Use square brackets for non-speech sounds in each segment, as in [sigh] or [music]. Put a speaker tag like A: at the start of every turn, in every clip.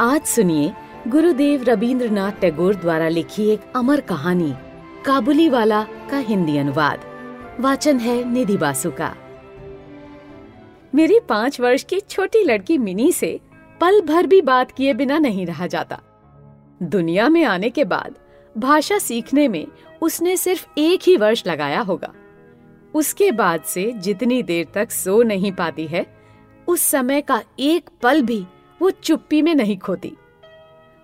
A: आज सुनिए गुरुदेव रविंद्रनाथ टैगोर द्वारा लिखी एक अमर कहानी काबुली वाला का हिंदी अनुवाद। वाचन है निधि बासु का। मेरी पाँच वर्ष की छोटी लड़की मिनी से पल भर भी बात किए बिना नहीं रहा जाता। दुनिया में आने के बाद भाषा सीखने में उसने सिर्फ़ एक ही वर्ष लगाया होगा। उसके बाद से जितनी देर तक सो नहीं पाती है, उस समय का एक पल भी वो चुप्पी में नहीं खोती।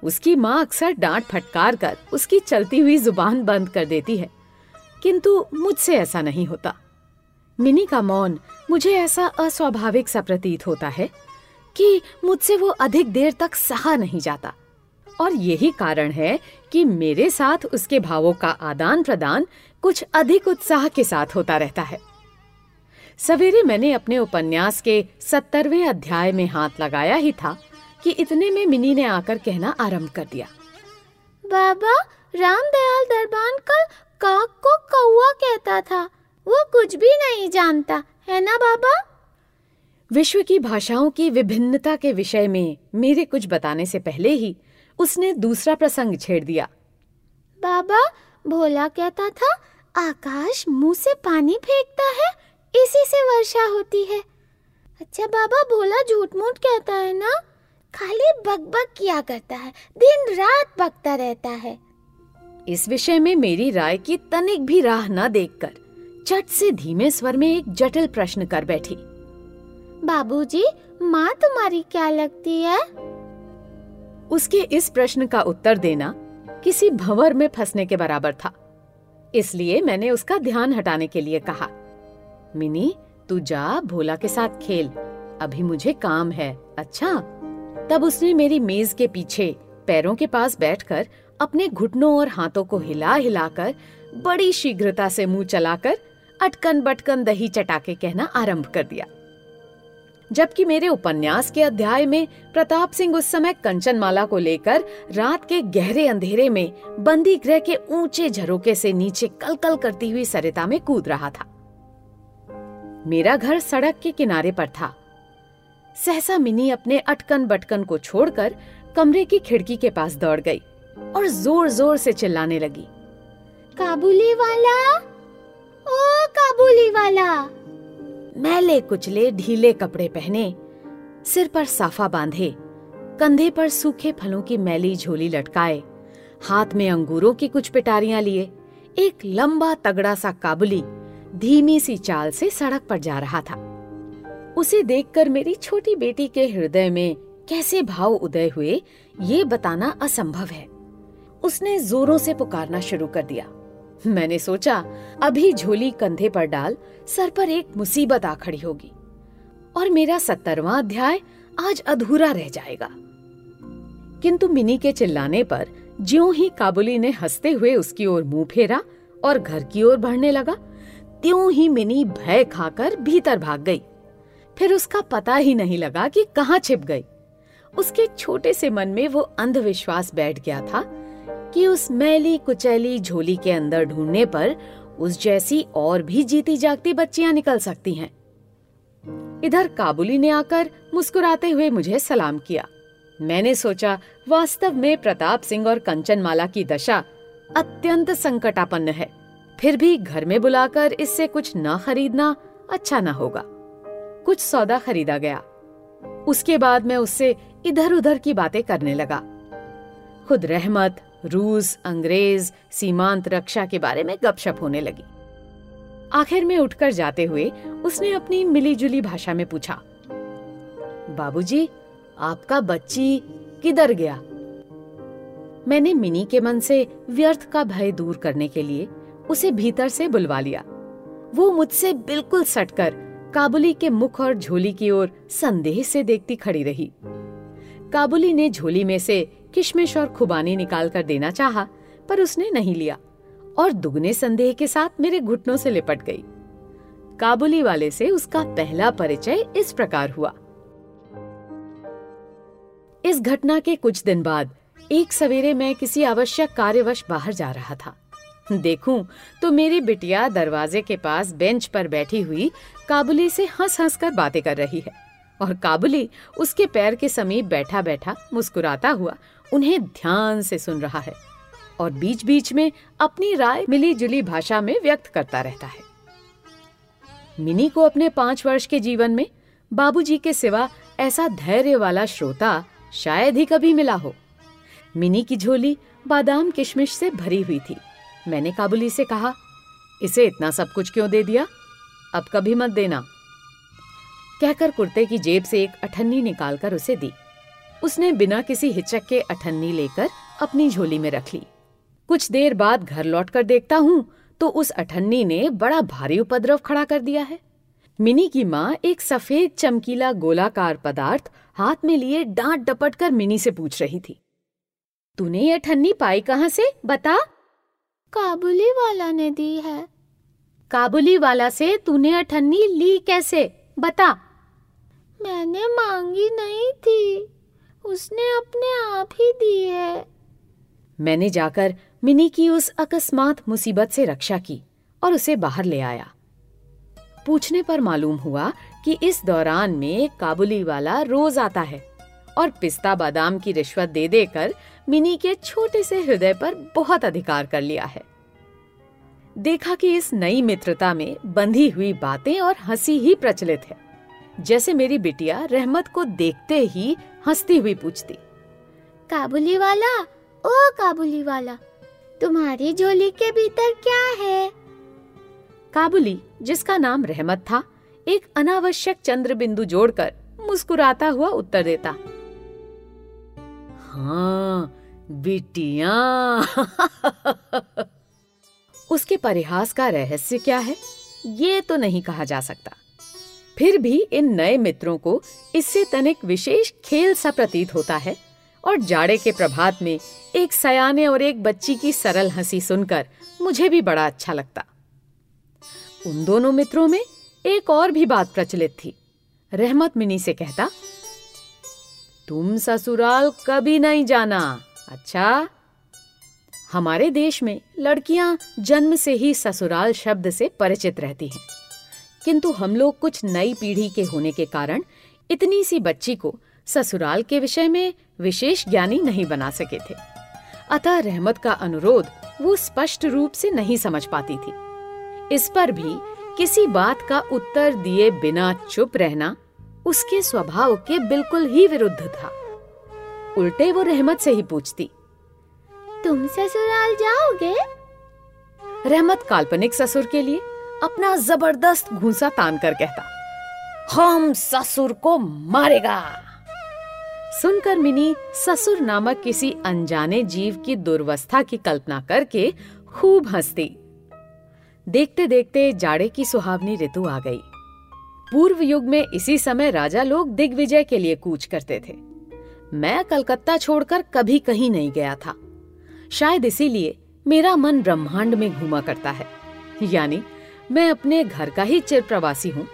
A: उसकी माँ अक्सर डांट फटकार कर उसकी चलती हुई ज़ुबान बंद कर देती है। किंतु मुझसे ऐसा नहीं होता। मिनी का मौन मुझे ऐसा अस्वाभाविक सा प्रतीत होता है कि मुझसे वो अधिक देर तक सहा नहीं जाता। और यही कारण है कि मेरे साथ उसके भावों का आदान प्रदान कुछ अधिक उत्साह के साथ होता रहता है। सवेरे मैंने अपने उपन्यास के सत्तरवें अध्याय में हाथ लगाया ही था कि इतने में मिनी ने आकर कहना आरंभ कर दिया।
B: बाबा राम दयाल दरबान कल काक को कौआ कहता था। वो कुछ भी नहीं जानता है ना बाबा?
A: विश्व की भाषाओं की विभिन्नता के विषय में मेरे कुछ बताने से पहले ही उसने दूसरा प्रसंग छेड़ दिया।
B: बाबा भोला कहता था आकाश मुँह से पानी फेंकता है इसी से वर्षा होती है। अच्छा बाबा भोला झूठ मूठ कहता है ना? खाली बकबक किया करता है दिन रात बकता रहता है।
A: इस विषय में मेरी राय की तनिक भी राह न देखकर चट से धीमे स्वर में एक जटिल प्रश्न कर बैठी।
B: बाबूजी माँ तुम्हारी क्या लगती है?
A: उसके इस प्रश्न का उत्तर देना किसी भंवर में फंसने के बराबर था। इसलिए मैंने उसका ध्यान हटाने के लिए कहा मिनी तू जा भोला के साथ खेल। अभी मुझे काम है अच्छा? तब उसने मेरी मेज के पीछे पैरों के पास बैठकर अपने घुटनों और हाथों को हिला हिलाकर बड़ी शीघ्रता से मुँह चलाकर अटकन बटकन दही चटाके कहना आरंभ कर दिया। जबकि मेरे उपन्यास के अध्याय में प्रताप सिंह उस समय कंचनमाला को लेकर रात के गहरे अंधेरे में बंदी गृह के ऊँचे झरोके से नीचे कलकल करती हुई सरिता में कूद रहा था। मेरा घर सड़क के किनारे पर था। सहसा मिनी अपने अटकन बटकन को छोड़कर कमरे की खिड़की के पास दौड़ गई और ज़ोर ज़ोर से चिल्लाने लगी।
B: काबुली वाला ओ काबुली वाला
A: मैले कुचले ढीले कपड़े पहने, सिर पर साफा बांधे, कंधे पर सूखे फलों की मैली झोली लटकाए, हाथ में अंगूरों की कुछ पिटारियाँ लिए, एक लंबा तगड़ा सा काबुली धीमी सी चाल से सड़क पर जा रहा था। उसे देखकर मेरी छोटी बेटी के हृदय में कैसे भाव उदय हुए, ये बताना असंभव है। उसने जोरों से पुकारना शुरू कर दिया। मैंने सोचा, अभी झोली कंधे पर डाल सर पर एक मुसीबत आ खड़ी होगी और मेरा सत्तरवा अध्याय आज अधूरा रह जाएगा। किंतु मिनी के चिल्लाने पर ज्यो ही काबुली ने हँसते हुए उसकी ओर मुँह फेरा और घर की ओर बढ़ने लगा, त्यों ही मिनी भय खाकर भीतर भाग गई। फिर उसका पता ही नहीं लगा कि कहाँ छिप गई। उसके छोटे से मन में वो अंधविश्वास बैठ गया था कि उस मैली कुचैली झोली के अंदर ढूँढने पर उस जैसी और भी जीती जागती बच्चियाँ निकल सकती हैं। इधर काबुली ने आकर मुस्कुराते हुए मुझे सलाम किया। मैंने सोचा, वास्तव में प्रताप सिंह और कंचनमाला की दशा अत्यंत संकटापन्न है। फिर भी घर में बुलाकर इससे कुछ न खरीदना अच्छा न होगा। कुछ सौदा खरीदा गया। उसके बाद मैं उससे इधर उधर की बातें करने लगा। खुद रहमत रूस अंग्रेज़ सीमांत रक्षा के बारे में गपशप होने लगी। आखिर में उठकर जाते हुए उसने अपनी मिलीजुली भाषा में पूछा बाबूजी, आपका बच्ची किधर गया? मैंने मिनी के मन से व्यर्थ का भय दूर करने के लिए उसे भीतर से बुलवा लिया। वो मुझसे बिल्कुल सटकर काबुली के मुख और झोली की ओर संदेह से देखती खड़ी रही। काबुली ने झोली में से किशमिश और खुबानी निकाल कर देना चाहा, पर उसने नहीं लिया और दुगने संदेह के साथ मेरे घुटनों से लिपट गई। काबुली वाले से उसका पहला परिचय इस प्रकार हुआ। इस घटना के कुछ दिन बाद एक सवेरे मैं किसी आवश्यक कार्यवश बाहर जा रहा था। देखूँ तो मेरी बिटिया दरवाजे के पास बेंच पर बैठी हुई काबुली से हंस हंस कर बातें कर रही है और काबुली उसके पैर के समीप बैठा बैठा मुस्कुराता हुआ उन्हें ध्यान से सुन रहा है और बीच बीच में अपनी राय मिली जुली भाषा में व्यक्त करता रहता है। मिनी को अपने पाँच वर्ष के जीवन में बाबूजी के सिवा ऐसा धैर्य वाला श्रोता शायद ही कभी मिला हो। मिनी की झोली बादाम किशमिश से भरी हुई थी। मैंने काबुली से कहा, इसे इतना सब कुछ क्यों दे दिया? अब कभी मत देना। कहकर कुर्ते की जेब से एक अठन्नी निकालकर उसे दी। उसने बिना किसी हिचक के अठन्नी लेकर अपनी झोली में रख ली। कुछ देर बाद घर लौटकर देखता हूँ तो उस अठन्नी ने बड़ा भारी उपद्रव खड़ा कर दिया है। मिनी की माँ एक सफ़ेद चमकीला गोलाकार पदार्थ हाथ में लिए डांट डपट कर मिनी से पूछ रही थी। तूने ये ठन्नी पाई कहाँ से? बता।
B: काबुली वाला ने दी है।
A: काबुली वाला से तूने अठन्नी ली कैसे? बता।
B: मैंने मांगी नहीं थी। उसने अपने आप ही दी है।
A: मैंने जाकर मिनी की उस अकस्मात मुसीबत से रक्षा की और उसे बाहर ले आया। पूछने पर मालूम हुआ कि इस दौरान में काबुली वाला रोज आता है और पिस्ता बादाम की रिश्वत दे देकर मिनी के छोटे से हृदय पर बहुत अधिकार कर लिया है। देखा कि इस नई मित्रता में बंधी हुई बातें और हँसी ही प्रचलित है। जैसे मेरी बिटिया रहमत को देखते ही हंसती हुई पूछती
B: काबुली वाला? ओ काबुली वाला तुम्हारी झोली के भीतर क्या है?
A: काबुली जिसका नाम रहमत था एक अनावश्यक चंद्र बिंदु जोड़कर मुस्कुराता हुआ उत्तर देता हाँ बिटिया। [laughs] उसके परिहास का रहस्य क्या है? ये तो नहीं कहा जा सकता। फिर भी इन नए मित्रों को इससे तनिक विशेष खेल सा प्रतीत होता है और जाड़े के प्रभात में एक सयाने और एक बच्ची की सरल हँसी सुनकर मुझे भी बड़ा अच्छा लगता। उन दोनों मित्रों में एक और भी बात प्रचलित थी। रहमत मिनी से कहता, तुम ससुराल कभी नहीं जाना अच्छा? हमारे देश में लड़कियाँ जन्म से ही ससुराल शब्द से परिचित रहती हैं। किंतु हम लोग कुछ नई पीढ़ी के होने के कारण इतनी सी बच्ची को ससुराल के विषय में विशेष ज्ञानी नहीं बना सके थे। अतः रहमत का अनुरोध वो स्पष्ट रूप से नहीं समझ पाती थी। इस पर भी किसी बात का उत्तर दिए बिना चुप रहना उसके स्वभाव के बिल्कुल ही विरुद्ध था। उल्टे वो रहमत से ही पूछती
B: तुम ससुराल जाओगे?
A: रहमत काल्पनिक ससुर के लिए अपना ज़बरदस्त घूसा तान कर कहता, हम ससुर को मारेगा। सुनकर मिनी ससुर नामक किसी अनजाने जीव की दुर्वस्था की कल्पना करके खूब हंसती। देखते देखते जाड़े की सुहावनी ऋतु आ गई। पूर्व युग में इसी समय राजा लोग दिग्विजय के लिए कूच करते थे। मैं कलकत्ता छोड़कर कभी कहीं नहीं गया था। शायद इसीलिए मेरा मन ब्रह्मांड में घूमा करता है। यानी, मैं अपने घर का ही चिर प्रवासी हूँ।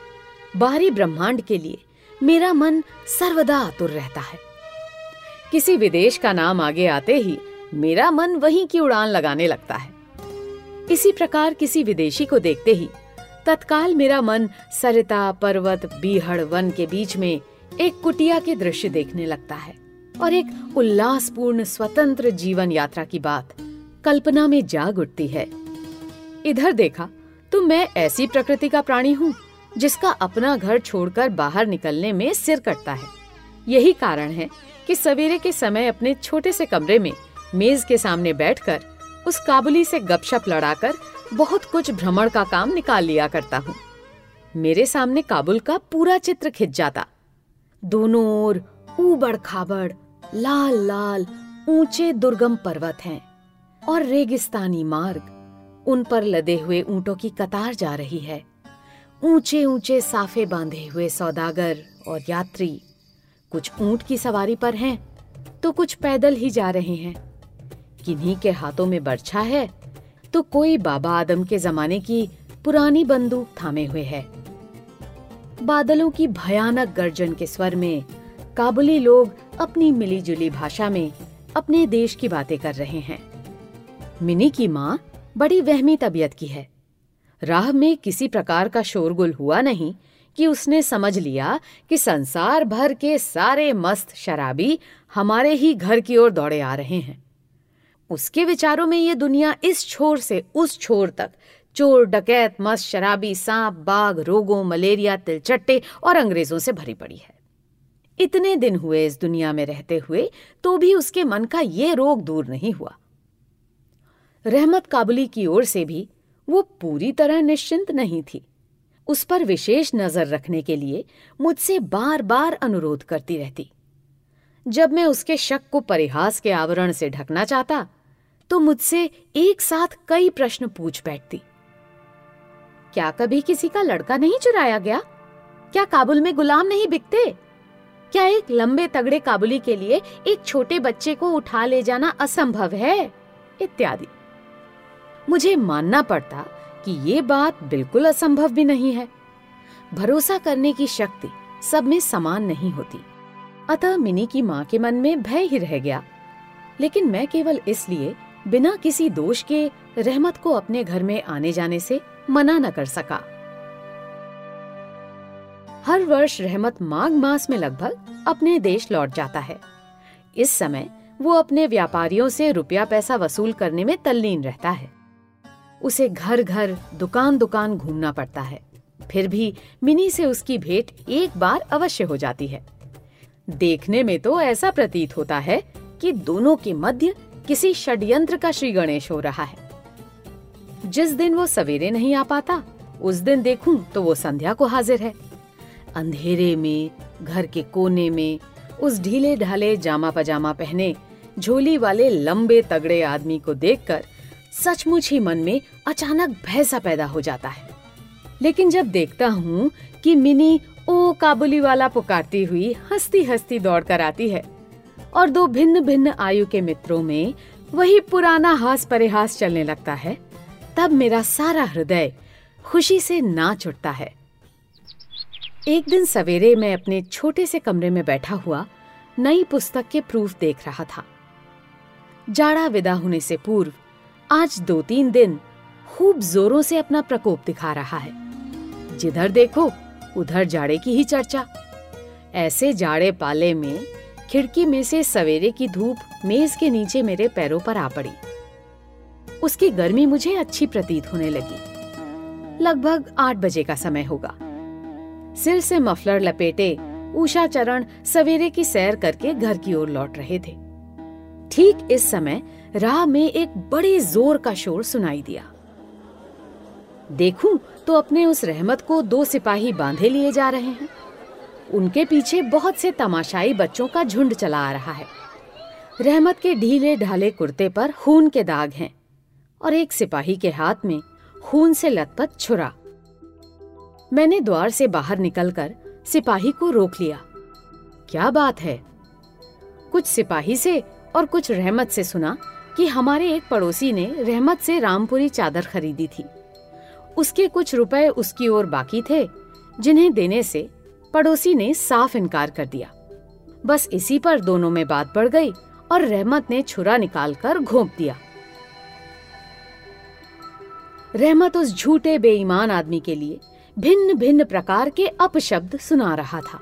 A: बाहरी ब्रह्मांड के लिए मेरा मन सर्वदा आतुर रहता है। किसी विदेश का नाम आगे आते ही मेरा मन वहीं की उड़ान लगाने लगता है। इसी प्रकार किसी विदेशी को देखते ही तत्काल मेरा मन सरिता, पर्वत, बीहड़, वन के बीच में एक कुटिया के दृश्य देखने लगता है। और एक उल्लासपूर्ण स्वतंत्र जीवन यात्रा की बात कल्पना में जाग उठती है। इधर देखा तो मैं ऐसी प्रकृति का प्राणी हूँ, जिसका अपना घर छोड़कर बाहर निकलने में सिर कटता है। यही कारण है कि सवेरे के समय अपने छोटे से कमरे में मेज के सामने बैठकर उस काबुली से गपशप लड़ाकर बहुत कुछ भ्रमण का काम निकाल लिया करता हूँ। मेरे सामने काबुल का पूरा चित्र खिंच जाता। दोनों ओर ऊबड़ खाबड़ लाल लाल ऊँचे दुर्गम पर्वत हैं और रेगिस्तानी मार्ग उन पर लदे हुए ऊंटों की कतार जा रही है। ऊँचे ऊँचे साफे बांधे हुए सौदागर और यात्री कुछ ऊँट की सवारी पर हैं तो कुछ पैदल ही जा रहे हैं। किन्हीं के हाथों में बर्छा है तो कोई बाबा आदम के जमाने की पुरानी बंदूक थामे हुए है। बादलों की भयानक गर्जन के स्वर में काबुली लोग अपनी मिलीजुली भाषा में अपने देश की बातें कर रहे हैं। मिनी की माँ बड़ी वहमी तबीयत की है। राह में किसी प्रकार का शोरगुल हुआ नहीं कि उसने समझ लिया कि संसार भर के सारे मस्त शराबी हमारे ही घर की ओर दौड़े आ रहे हैं। उसके विचारों में ये दुनिया इस छोर से उस छोर तक, चोर, डकैत, मस्त शराबी, सांप, बाघ, रोगों, मलेरिया, तिलचट्टे और अंग्रेज़ों से भरी पड़ी है। इतने दिन हुए इस दुनिया में रहते हुए तो भी उसके मन का ये रोग दूर नहीं हुआ। रहमत काबुली की ओर से भी वो पूरी तरह निश्चिंत नहीं थी। उस पर विशेष नज़र रखने के लिए मुझसे बार बार अनुरोध करती रहती। जब मैं उसके शक को परिहास के आवरण से ढकना चाहता तो मुझसे एक साथ कई प्रश्न पूछ बैठती। क्या कभी किसी का लड़का नहीं चुराया गया? क्या काबुल में गुलाम नहीं बिकते? क्या एक लंबे तगड़े काबुली के लिए एक छोटे बच्चे को उठा ले जाना असंभव है? इत्यादि। मुझे मानना पड़ता कि ये बात बिल्कुल असंभव भी नहीं है। भरोसा करने की शक्ति सब में समान नहीं होती। अतः मिनी की माँ के मन में भय ही रह गया। लेकिन मैं केवल इसलिए बिना किसी दोष के रहमत को अपने घर में आने जाने से मना न कर सका। हर वर्ष रहमत माघ मास में लगभग अपने देश लौट जाता है। इस समय वो अपने व्यापारियों से रुपया पैसा वसूल करने में तल्लीन रहता है। उसे घर घर दुकान दुकान घूमना पड़ता है। फिर भी मिनी से उसकी भेंट एक बार अवश्य हो जाती है। देखने में तो ऐसा प्रतीत होता है कि दोनों के मध्य किसी षड्यंत्र का श्री गणेश हो रहा है। जिस दिन वो सवेरे नहीं आ पाता, उस दिन देखूँ तो वो संध्या को हाजिर है। अंधेरे में, घर के कोने में, उस ढीले ढाले जामा पजामा पहने झोली वाले लंबे तगड़े आदमी को देखकर सचमुच ही मन में अचानक भय सा पैदा हो जाता है। लेकिन जब देखता हूँ कि मिनी ओ काबुली वाला पुकारती हुई हंसती हंसती दौड़ कर आती है और दो भिन्न भिन्न आयु के मित्रों में वही पुराना हास परिहास चलने लगता है, तब मेरा सारा हृदय खुशी से नाच उठता है। एक दिन सवेरे मैं अपने छोटे से कमरे में बैठा हुआ नई पुस्तक के प्रूफ देख रहा था। जाड़ा विदा होने से पूर्व, आज दो तीन दिन खूब जोरों से अपना प्रकोप दिखा रहा है। जिधर देखो, उधर जाड़े की ही चर्चा। ऐसे जाड़े पाले में खिड़की में से सवेरे की धूप मेज के नीचे मेरे पैरों पर आ पड़ी। उसकी गर्मी मुझे अच्छी प्रतीत होने लगी। लगभग आठ बजे का समय होगा। सिर से मफलर लपेटे उषा चरण सवेरे की सैर करके घर की ओर लौट रहे थे। ठीक इस समय राह में एक बड़े ज़ोर का शोर सुनाई दिया। देखूँ तो अपने उस रहमत को दो सिपाही बांधे लिए जा रहे हैं। उनके पीछे बहुत से तमाशाई बच्चों का झुंड चला आ रहा है। रहमत के ढीले ढाले कुर्ते पर खून के दाग हैं और एक सिपाही के हाथ में खून से लथपथ छुरा। मैंने द्वार से बाहर निकलकर सिपाही को रोक लिया। क्या बात है? कुछ सिपाही से और कुछ रहमत से सुना कि हमारे एक पड़ोसी ने रहमत से रामपुरी चादर खरीदी थी। उसके कुछ रुपए उसकी ओर बाकी थे, जिन्हें देने से पड़ोसी ने साफ़ इनकार कर दिया। बस इसी पर दोनों में बात बढ़ गई और रहमत ने छुरा निकालकर घोंप दिया। रहमत उस झूठे बेईमान आदमी के लिए भिन्न भिन्न प्रकार के अपशब्द सुना रहा था।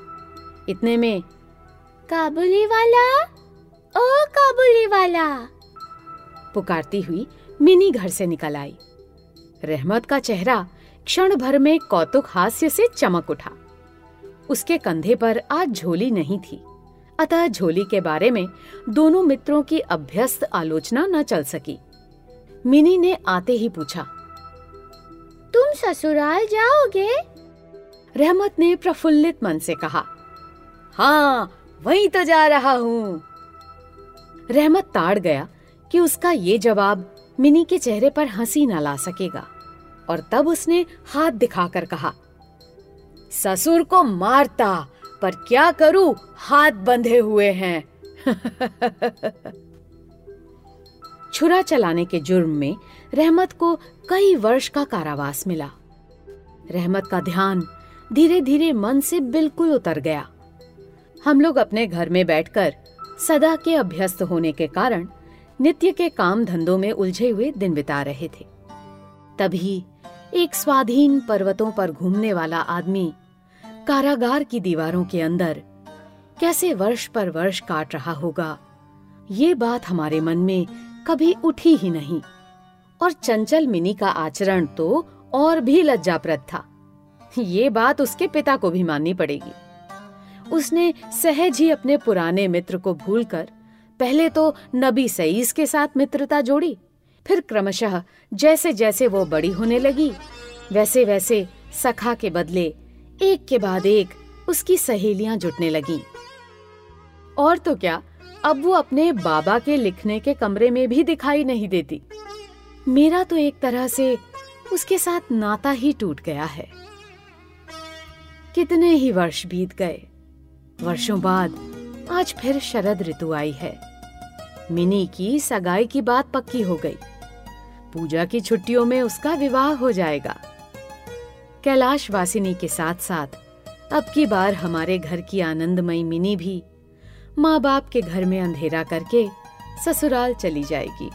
A: इतने में
B: काबुली वाला ओ काबुली वाला
A: पुकारती हुई मिनी घर से निकल आई। रहमत का चेहरा क्षण भर में कौतुक हास्य से चमक उठा। उसके कंधे पर आज झोली नहीं थी। अतः झोली के बारे में दोनों मित्रों की अभ्यस्त आलोचना न चल सकी। मिनी ने आते ही पूछा
B: ससुराल जाओगे?
A: रहमत ने प्रफुल्लित मन से कहा हाँ वहीं तो जा रहा हूँ. रहमत ताड़ गया कि उसका ये जवाब मिनी के चेहरे पर हँसी न ला सकेगा, और तब उसने हाथ दिखाकर कहा, ससुर को मारता, पर क्या करूँ? हाथ बंधे हुए हैं. [laughs] छुरा चलाने के जुर्म में रहमत को कई वर्ष का कारावास मिला। रहमत का ध्यान धीरे धीरे मन से बिल्कुल उतर गया। हम लोग अपने घर में बैठकर सदा के अभ्यस्त होने के कारण नित्य के काम धंधों में उलझे हुए दिन बिता रहे थे। तभी एक स्वाधीन पर्वतों पर घूमने वाला आदमी कारागार की दीवारों के अंदर कैसे वर्ष पर वर्ष काट रहा होगा, ये बात हमारे मन में कभी उठी ही नहीं। और चंचल मिनी का आचरण तो और भी लज्जाप्रद था। ये बात उसके पिता को भी माननी पड़ेगी। उसने सहज ही अपने पुराने मित्र को भूलकर, पहले तो नबी सईस के साथ मित्रता जोड़ी, फिर क्रमशः जैसे जैसे वो बड़ी होने लगी वैसे वैसे सखा के बदले एक के बाद एक उसकी सहेलियाँ जुटने लगी। और तो क्या, अब वो अपने बाबा के लिखने के कमरे में भी दिखाई नहीं देती। मेरा तो एक तरह से उसके साथ नाता ही टूट गया है। कितने ही वर्ष बीत गए। वर्षों बाद आज फिर शरद ऋतु आई है। मिनी की सगाई की बात पक्की हो गई। पूजा की छुट्टियों में उसका विवाह हो जाएगा। कैलाश वासिनी के साथ साथ अब की बार हमारे घर की आनंदमयी मिनी भी माँ बाप के घर में अंधेरा करके ससुराल चली जाएगी।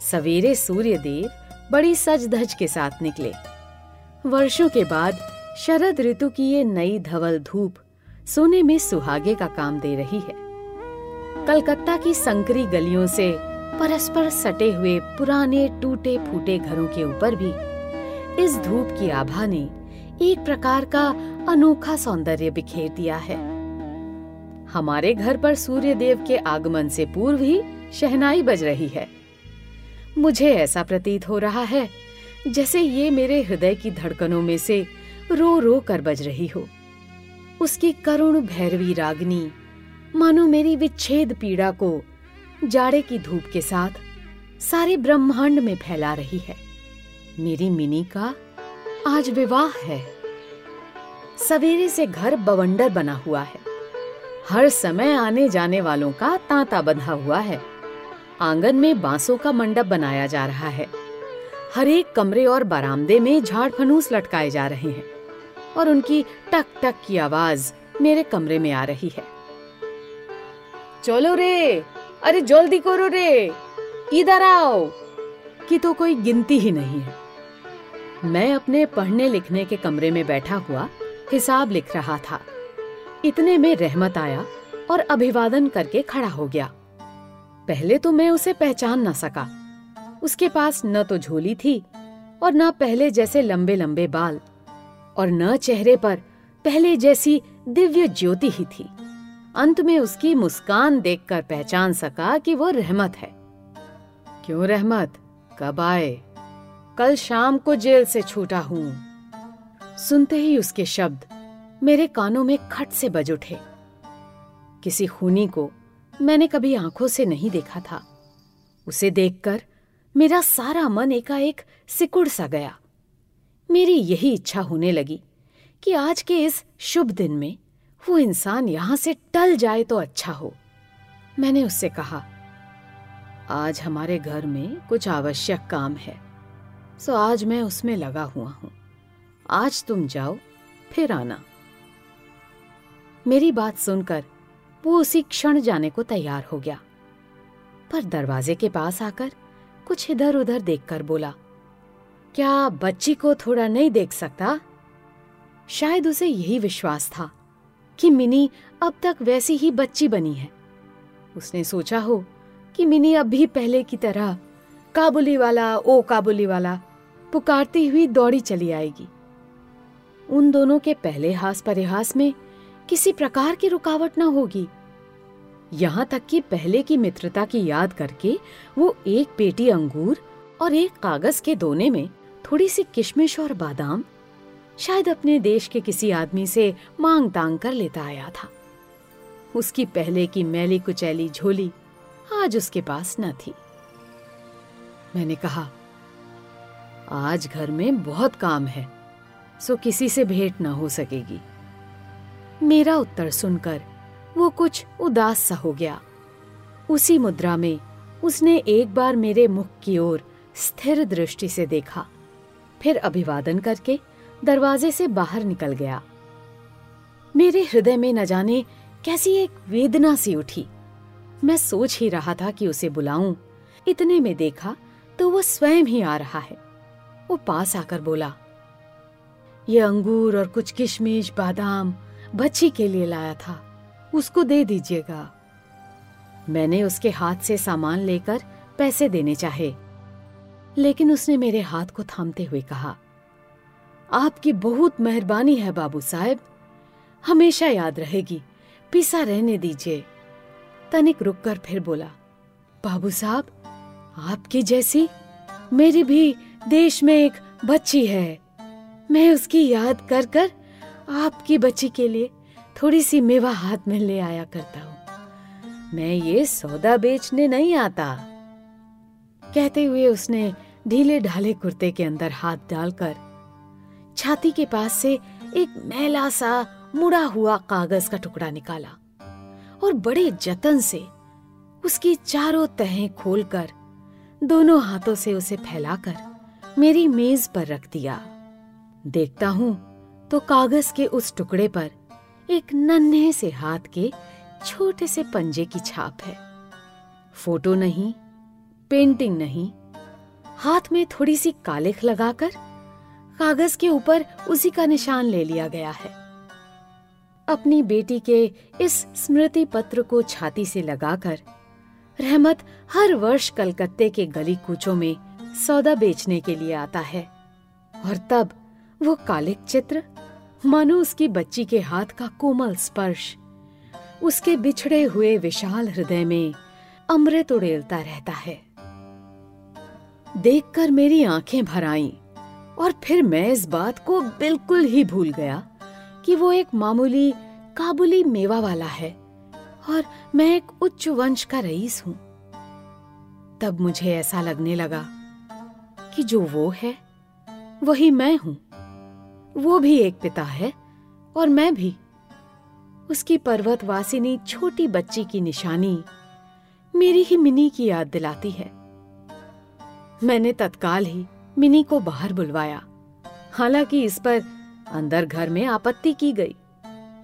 A: सवेरे सूर्य देव बड़ी सज धज के साथ निकले। वर्षों के बाद शरद ऋतु की ये नई धवल धूप सोने में सुहागे का काम दे रही है। कलकत्ता की संकरी गलियों से परस्पर सटे हुए पुराने टूटे फूटे घरों के ऊपर भी इस धूप की आभा ने एक प्रकार का अनोखा सौंदर्य बिखेर दिया है। हमारे घर पर सूर्य देव के आगमन से पूर्व ही शहनाई बज रही है। मुझे ऐसा प्रतीत हो रहा है, जैसे ये मेरे हृदय की धड़कनों में से रो रो कर बज रही हो। उसकी करुण भैरवी रागनी, मानो मेरी विच्छेद पीड़ा को जाड़े की धूप के साथ सारे ब्रह्मांड में फैला रही है। मेरी मिनी का आज विवाह है। सवेरे से घर बवंडर बना हुआ है। हर समय आने जाने वालों का तांता बंधा हुआ है। आँगन में बांसों का मंडप बनाया जा रहा है। हर एक कमरे और बरामदे में झाड़ फनूस लटकाए जा रहे हैं और उनकी टक टक की आवाज़ मेरे कमरे में आ रही है। चलो रे, अरे जल्दी करो रे, इधर आओ, कि तो कोई गिनती ही नहीं है। मैं अपने पढ़ने लिखने के कमरे में बैठा हुआ हिसाब लिख रहा था। इतने में रहमत आया और अभिवादन करके खड़ा हो गया। पहले तो मैं उसे पहचान न सका। उसके पास न तो झोली थी और न पहले जैसे लंबे लंबे बाल और न चेहरे पर पहले जैसी दिव्य ज्योति ही थी। अंत में उसकी मुस्कान देखकर पहचान सका कि वो रहमत है। क्यों रहमत? कब आए? कल शाम को जेल से छूटा हूँ। सुनते ही उसके शब्द मेरे कानों में खट से बज उठे। किसी खूनी को मैंने कभी आँखों से नहीं देखा था। उसे देखकर मेरा सारा मन एकाएक सिकुड़ सा गया। मेरी यही इच्छा होने लगी कि आज के इस शुभ दिन में वो इंसान यहाँ से टल जाए तो अच्छा हो। मैंने उससे कहा, आज हमारे घर में कुछ आवश्यक काम है, सो आज मैं उसमें लगा हुआ हूँ। आज तुम जाओ, फिर आना। मेरी बात सुनकर वो उसी क्षण जाने को तैयार हो गया। पर दरवाजे के पास आकर कुछ इधर उधर देखकर बोला, क्या बच्ची को थोड़ा नहीं देख सकता? शायद उसे यही विश्वास था कि मिनी अब तक वैसी ही बच्ची बनी है। उसने सोचा हो कि मिनी अब भी पहले की तरह काबुली वाला, ओ काबुली वाला, पुकारती हुई दौड़ी चली आएगी। उन दोनों के पहले हास परिहास में किसी प्रकार की रुकावट न होगी। यहाँ तक कि पहले की मित्रता की याद करके वो एक पेटी अंगूर और एक कागज़ के दोने में थोड़ी सी किशमिश और बादाम शायद अपने देश के किसी आदमी से मांग तांग कर लेता आया था। उसकी पहले की मैली कुचैली झोली आज उसके पास न थी। मैंने कहा, आज घर में बहुत काम है, सो किसी से भेंट ना हो सकेगी। मेरा उत्तर सुनकर वो कुछ उदास सा हो गया। उसी मुद्रा में उसने एक बार मेरे मुख की ओर स्थिर दृष्टि से देखा, फिर अभिवादन करके दरवाजे से बाहर निकल गया। मेरे हृदय में न जाने कैसी एक वेदना सी उठी। मैं सोच ही रहा था कि उसे बुलाऊं। इतने में देखा तो वो स्वयं ही आ रहा है। वो पास आकर बोला, ये अंगूर और कुछ किशमिश, बादाम बच्ची के लिए लाया था। उसको दे दीजिएगा। मैंने उसके हाथ से सामान लेकर पैसे देने चाहे। लेकिन उसने मेरे हाथ को थामते हुए कहा, आपकी बहुत मेहरबानी है बाबू साहब। हमेशा याद रहेगी। पिसा रहने दीजिए। तनिक रुककर फिर बोला, बाबू साहब, आपकी जैसी मेरी भी देश में एक बच्ची है। मैं उसकी याद कर कर आपकी बच्ची के लिए थोड़ी सी मेवा हाथ में ले आया करता हूँ। मैं ये सौदा बेचने नहीं आता। कहते हुए उसने ढीले ढाले कुर्ते के अंदर हाथ डालकर छाती के पास से एक मैला सा मुड़ा हुआ कागज़ का टुकड़ा निकाला और बड़े जतन से उसकी चारों तहें खोलकर दोनों हाथों से उसे फैलाकर मेरी मेज पर रख दिया। देखता हूँ तो कागज़ के उस टुकड़े पर एक नन्हे से हाथ के छोटे से पंजे की छाप है। फ़ोटो नहीं, पेंटिंग नहीं, हाथ में थोड़ी सी कालिख लगाकर कागज़ के ऊपर उसी का निशान ले लिया गया है। अपनी बेटी के इस स्मृति पत्र को छाती से लगाकर रहमत हर वर्ष कलकत्ते के गली कूचों में सौदा बेचने के लिए आता है और तब वो कालिक चित्र मानो उसकी बच्ची के हाथ का कोमल स्पर्श। उसके बिछड़े हुए विशाल हृदय में अमृत उड़ेलता रहता है। देखकर मेरी आँखें भर आईं और फिर मैं इस बात को बिल्कुल ही भूल गया कि वो एक मामूली, काबुली मेवा वाला है और मैं एक उच्च वंश का रईस हूँ। तब मुझे ऐसा लगने लगा कि जो वो है, वही मैं हूँ। वो भी एक पिता है और मैं भी। उसकी पर्वतवासिनी छोटी बच्ची की निशानी मेरी ही मिनी की याद दिलाती है। मैंने तत्काल ही मिनी को बाहर बुलवाया। हालाँकि इस पर अंदर घर में आपत्ति की गई,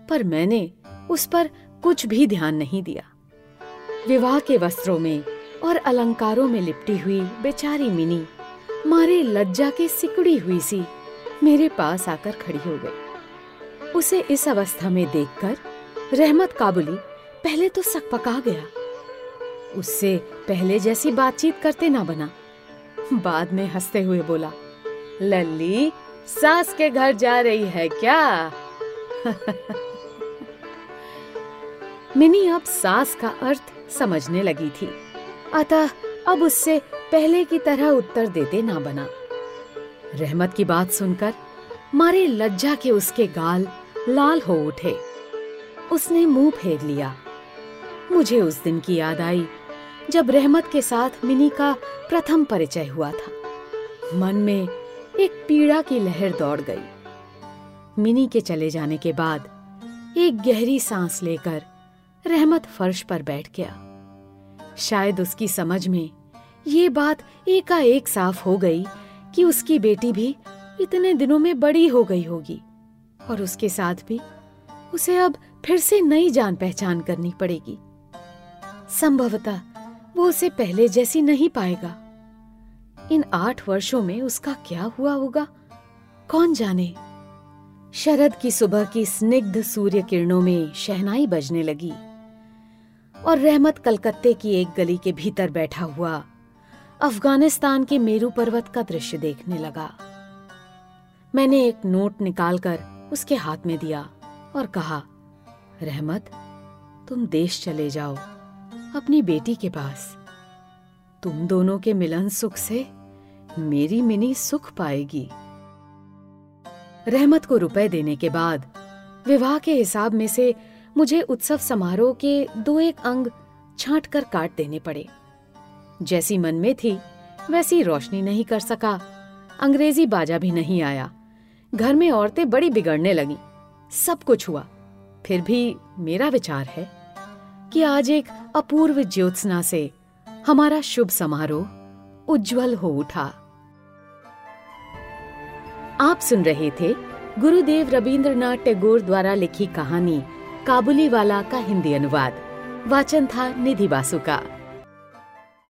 A: पर मैंने उस पर कुछ भी ध्यान नहीं दिया। विवाह के वस्त्रों में और अलंकारों में लिपटी हुई बेचारी मिनी मारे लज्जा के सिकड़ी हुई सी मेरे पास आकर खड़ी हो गई। उसे इस अवस्था में देखकर रहमत काबुली पहले तो सकपका गया। उससे पहले जैसी बातचीत करते ना बना। बाद में हँसते हुए बोला, लल्ली, सास के घर जा रही है क्या? [laughs] मिनी अब सास का अर्थ समझने लगी थी। अतः अब उससे पहले की तरह उत्तर देते ना बना। रहमत की बात सुनकर मारे लज्जा के उसके गाल लाल हो उठे। उसने मुँह फेर लिया। मुझे उस दिन की याद आई जब रहमत के साथ मिनी का प्रथम परिचय हुआ था। मन में एक पीड़ा की लहर दौड़ गई। मिनी के चले जाने के बाद एक गहरी सांस लेकर रहमत फर्श पर बैठ गया। शायद उसकी समझ में ये बात एकाएक साफ़ हो गई कि उसकी बेटी भी इतने दिनों में बड़ी हो गई होगी और उसके साथ भी उसे अब फिर से नई जान पहचान करनी पड़ेगी। संभवतः वो उसे पहले जैसी नहीं पाएगा। इन आठ वर्षों में उसका क्या हुआ होगा? कौन जाने? शरद की सुबह की स्निग्ध सूर्य किरणों में शहनाई बजने लगी और रहमत कलकत्ते की एक गली के भीतर बैठा हुआ अफ़गानिस्तान के मेरू पर्वत का दृश्य देखने लगा। मैंने एक नोट निकालकर उसके हाथ में दिया और कहा, रहमत, तुम देश चले जाओ, अपनी बेटी के पास। तुम दोनों के मिलन सुख से मेरी मिनी सुख पाएगी। रहमत को रुपए देने के बाद विवाह के हिसाब में से मुझे उत्सव समारोह के दो एक अंग छांट कर काट देने पड़े। जैसी मन में थी, वैसी रोशनी नहीं कर सका। अंग्रेज़ी बाजा भी नहीं आया। घर में औरतें बड़ी बिगड़ने लगी। सब कुछ हुआ। फिर भी मेरा विचार है कि आज एक अपूर्व ज्योत्सना से हमारा शुभ समारोह उज्जवल हो उठा। आप सुन रहे थे गुरुदेव रविंद्रनाथ टैगोर द्वारा लिखी कहानी काबुली वाला का हिंदी अनुवाद। वाचन था निधि बासु का।